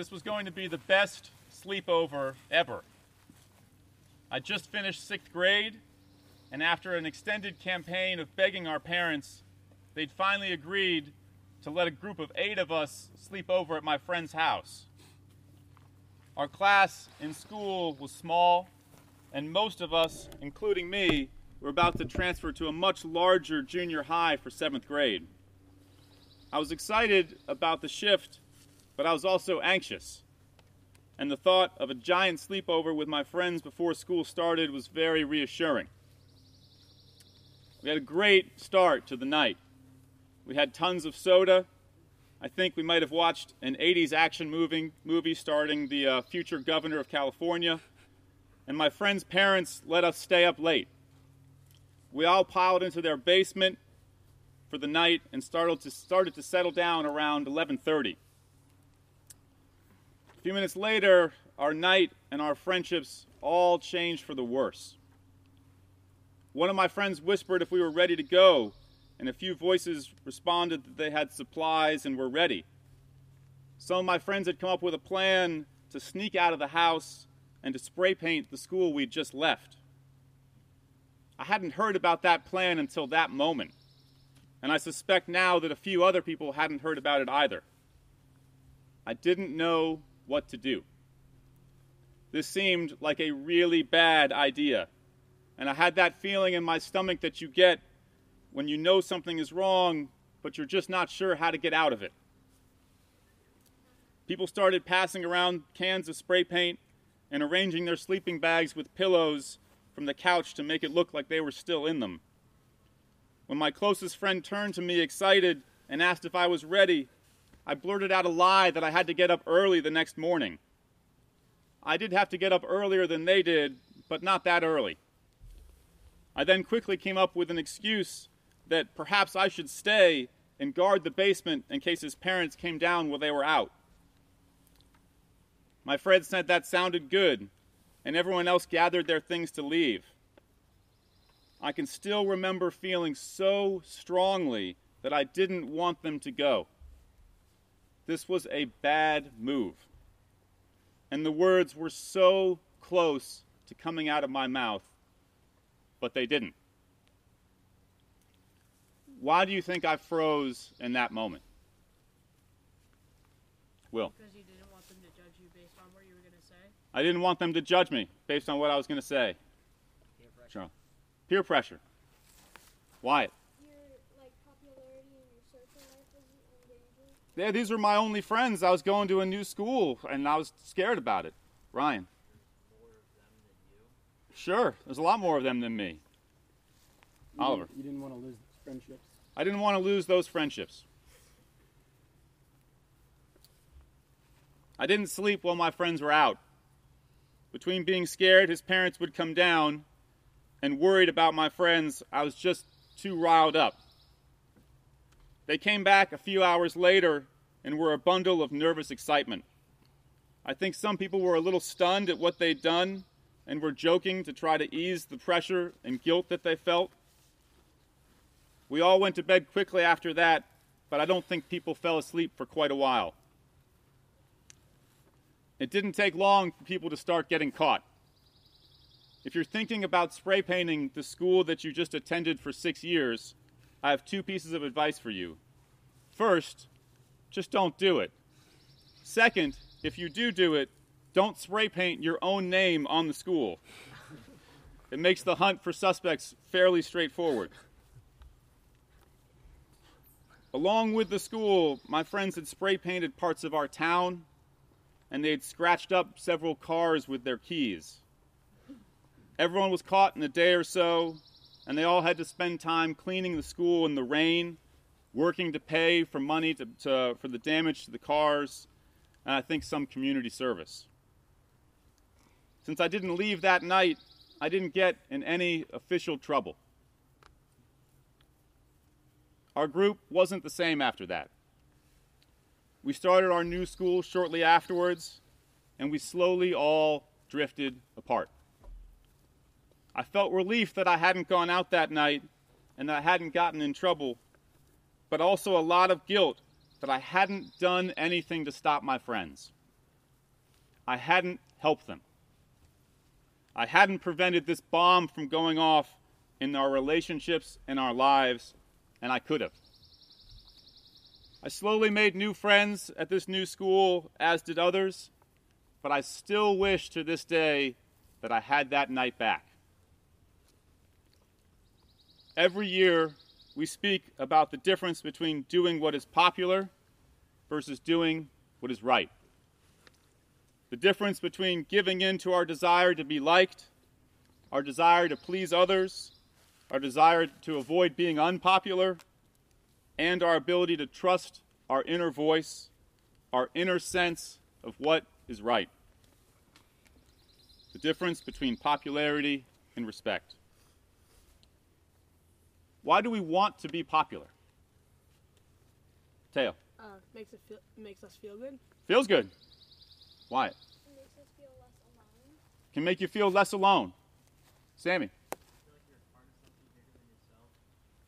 this was going to be the best sleepover ever. I just finished sixth grade, and after an extended campaign of begging our parents, they'd finally agreed to let a group of eight of us sleep over at my friend's house. Our class in school was small, and most of us, including me, were about to transfer to a much larger junior high for seventh grade. I was excited about the shift, but I was also anxious. And the thought of a giant sleepover with my friends before school started was very reassuring. We had a great start to the night. We had tons of soda. I think we might have watched an 80s action movie, movie starring the uh, future governor of California. And my friend's parents let us stay up late. We all piled into their basement for the night and started to, started to settle down around 11:30. A few minutes later, our night and our friendships all changed for the worse. One of my friends whispered if we were ready to go, and a few voices responded that they had supplies and were ready. Some of my friends had come up with a plan to sneak out of the house and to spray paint the school we'd just left. I hadn't heard about that plan until that moment, and I suspect now that a few other people hadn't heard about it either. I didn't know what to do. This seemed like a really bad idea, and I had that feeling in my stomach that you get when you know something is wrong, but you're just not sure how to get out of it. People started passing around cans of spray paint and arranging their sleeping bags with pillows from the couch to make it look like they were still in them. When my closest friend turned to me excited and asked if I was ready, I blurted out a lie that I had to get up early the next morning. I did have to get up earlier than they did, but not that early. I then quickly came up with an excuse that perhaps I should stay and guard the basement in case his parents came down while they were out. My friend said that sounded good, and everyone else gathered their things to leave. I can still remember feeling so strongly that I didn't want them to go. This was a bad move. And the words were so close to coming out of my mouth, but they didn't. Why do you think I froze in that moment? Will. Because you didn't want them to judge you based on what you were going to say? I didn't want them to judge me based on what I was going to say. Peer pressure. Charles. Peer pressure. Wyatt. your like popularity and your social life was in These were my only friends. I was going to a new school and I was scared about it. Ryan. More of them than you. Sure, there's a lot more of them than me. You Oliver. Didn't, you didn't want to lose friendships. I didn't want to lose those friendships. I didn't sleep while my friends were out. Between being scared his parents would come down and worried about my friends, I was just too riled up. They came back a few hours later and were a bundle of nervous excitement. I think some people were a little stunned at what they'd done and were joking to try to ease the pressure and guilt that they felt. We all went to bed quickly after that, but I don't think people fell asleep for quite a while. It didn't take long for people to start getting caught. If you're thinking about spray painting the school that you just attended for six years, I have two pieces of advice for you. First, just don't do it. Second, if you do do it, don't spray paint your own name on the school. It makes the hunt for suspects fairly straightforward. Along with the school, my friends had spray painted parts of our town, and they had scratched up several cars with their keys. Everyone was caught in a day or so, and they all had to spend time cleaning the school in the rain, working to pay for money to, to, for the damage to the cars, and I think some community service. Since I didn't leave that night, I didn't get in any official trouble. Our group wasn't the same after that. We started our new school shortly afterwards, and we slowly all drifted apart. I felt relief that I hadn't gone out that night and that I hadn't gotten in trouble, but also a lot of guilt that I hadn't done anything to stop my friends. I hadn't helped them. I hadn't prevented this bomb from going off in our relationships and our lives, and I could have. I slowly made new friends at this new school, as did others, but I still wish to this day that I had that night back. Every year, we speak about the difference between doing what is popular versus doing what is right. The difference between giving in to our desire to be liked, our desire to please others, our desire to avoid being unpopular, and our ability to trust our inner voice, our inner sense of what is right. The difference between popularity and respect. Why do we want to be popular? Teo. Uh, makes it feel makes us feel good. Feels good. Why? It makes us feel less alone. Can make you feel less alone. Sammy. feel like you're a part of something bigger than yourself.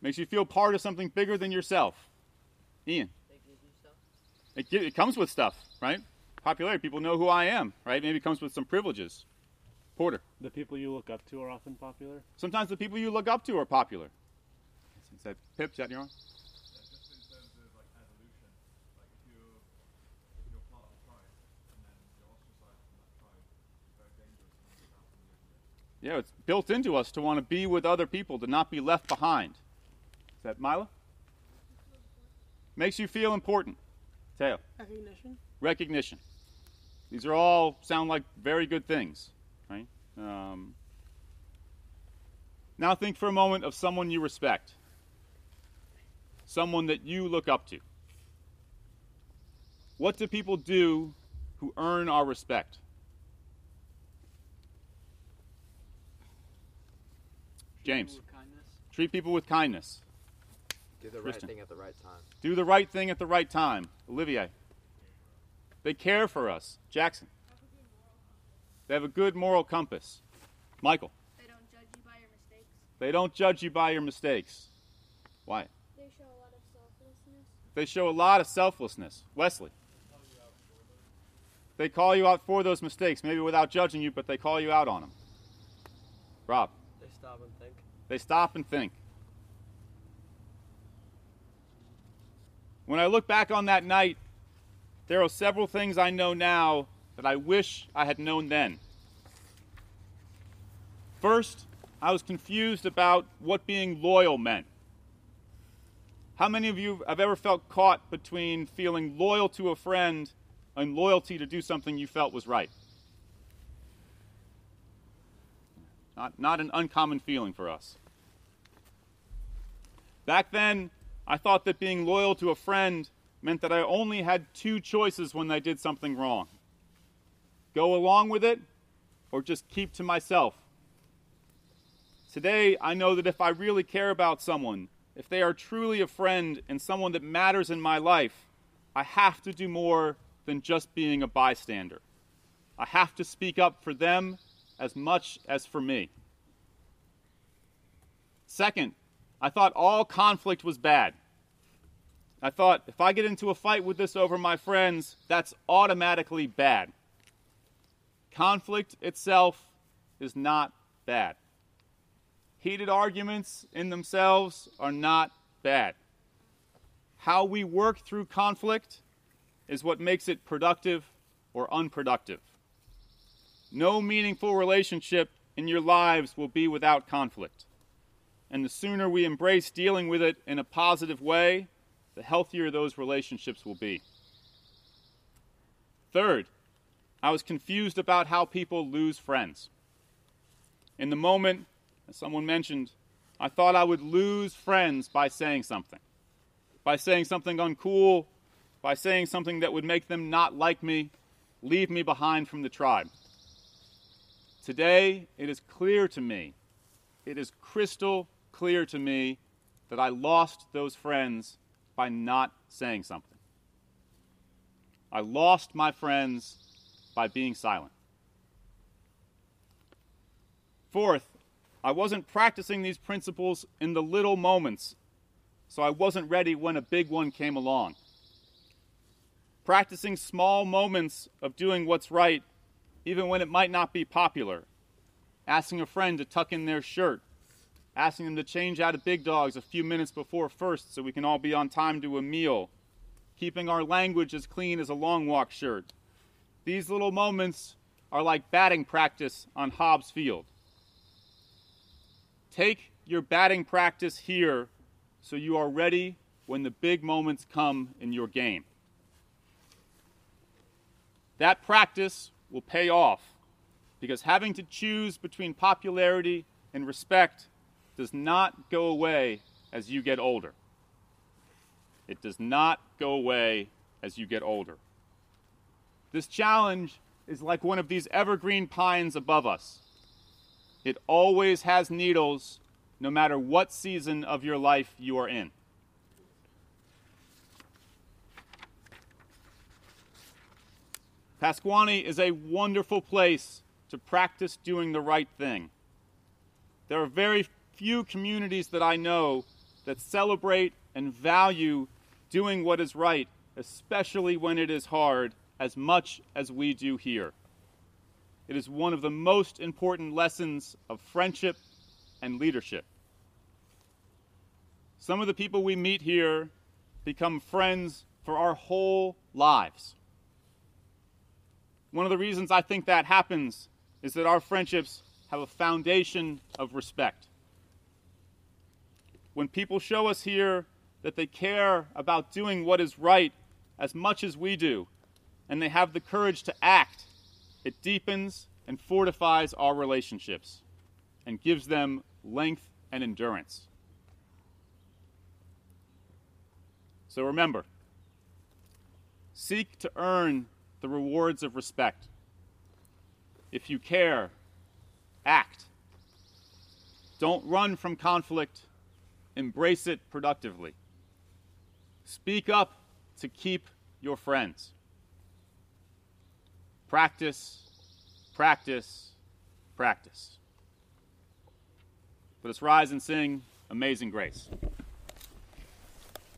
Makes you feel part of something bigger than yourself. Ian. They give you stuff. It, gi- it comes with stuff, right? Popularity. People know who I am, right? Maybe it comes with some privileges. Porter. The people you look up to are often popular. Sometimes the people you look up to are popular. Is that Pip? Is that your own? just in terms of evolution, you if you're part of a tribe and then you're ostracized from that tribe, it's very dangerous and you have to live with it. Yeah, it's built into us to want to be with other people, to not be left behind. Is that Mila? Makes you feel important. Tail. Recognition. recognition. These are all sound like very good things, right? Um, now think for a moment of someone you respect, someone that you look up to. What do people do who earn our respect? James, treat people with kindness. Do the Christian. right thing at the right time. Do the right thing at the right time. Olivier. They care for us. Jackson. They have a good moral compass. Michael. They don't judge you by your mistakes. They don't judge you by your mistakes. Why? They show a lot of selflessness. They show a lot of selflessness. Wesley. They call you out for those mistakes, maybe without judging you, but they call you out on them. Rob. They stop and think. They stop and think. When I look back on that night, there are several things I know now that I wish I had known then. First, I was confused about what being loyal meant. How many of you have ever felt caught between feeling loyal to a friend and loyalty to do something you felt was right? Not, not an uncommon feeling for us. Back then, I thought that being loyal to a friend meant that I only had two choices when they did something wrong go along with it or just keep to myself. Today, I know that if I really care about someone, if they are truly a friend and someone that matters in my life, I have to do more than just being a bystander. I have to speak up for them as much as for me. Second, I thought all conflict was bad. I thought if I get into a fight with this over my friends, that's automatically bad. Conflict itself is not bad. Heated arguments in themselves are not bad. How we work through conflict is what makes it productive or unproductive. No meaningful relationship in your lives will be without conflict. And the sooner we embrace dealing with it in a positive way, the healthier those relationships will be. Third, I was confused about how people lose friends. In the moment, as someone mentioned, I thought I would lose friends by saying something. By saying something uncool, by saying something that would make them not like me, leave me behind from the tribe. Today, it is clear to me, it is crystal clear to me that I lost those friends by not saying something. I lost my friends by being silent. Fourth, I wasn't practicing these principles in the little moments, so I wasn't ready when a big one came along. Practicing small moments of doing what's right even when it might not be popular. Asking a friend to tuck in their shirt. Asking them to change out of big dogs a few minutes before first so we can all be on time to a meal. Keeping our language as clean as a long walk shirt. These little moments are like batting practice on Hobbs Field. Take your batting practice here so you are ready when the big moments come in your game. That practice will pay off because having to choose between popularity and respect does not go away as you get older. It does not go away as you get older. This challenge is like one of these evergreen pines above us. It always has needles, no matter what season of your life you are in. Pasquaney is a wonderful place to practice doing the right thing. There are very few communities that I know that celebrate and value doing what is right, especially when it is hard, as much as we do here. It is one of the most important lessons of friendship and leadership. Some of the people we meet here become friends for our whole lives. One of the reasons I think that happens is that our friendships have a foundation of respect. When people show us here that they care about doing what is right as much as we do, and they have the courage to act, it deepens and fortifies our relationships and gives them length and endurance. So remember, seek to earn the rewards of respect. If you care, act. Don't run from conflict, embrace it productively. Speak up to keep your friends. Practice, practice, practice. Let us rise and sing Amazing Grace.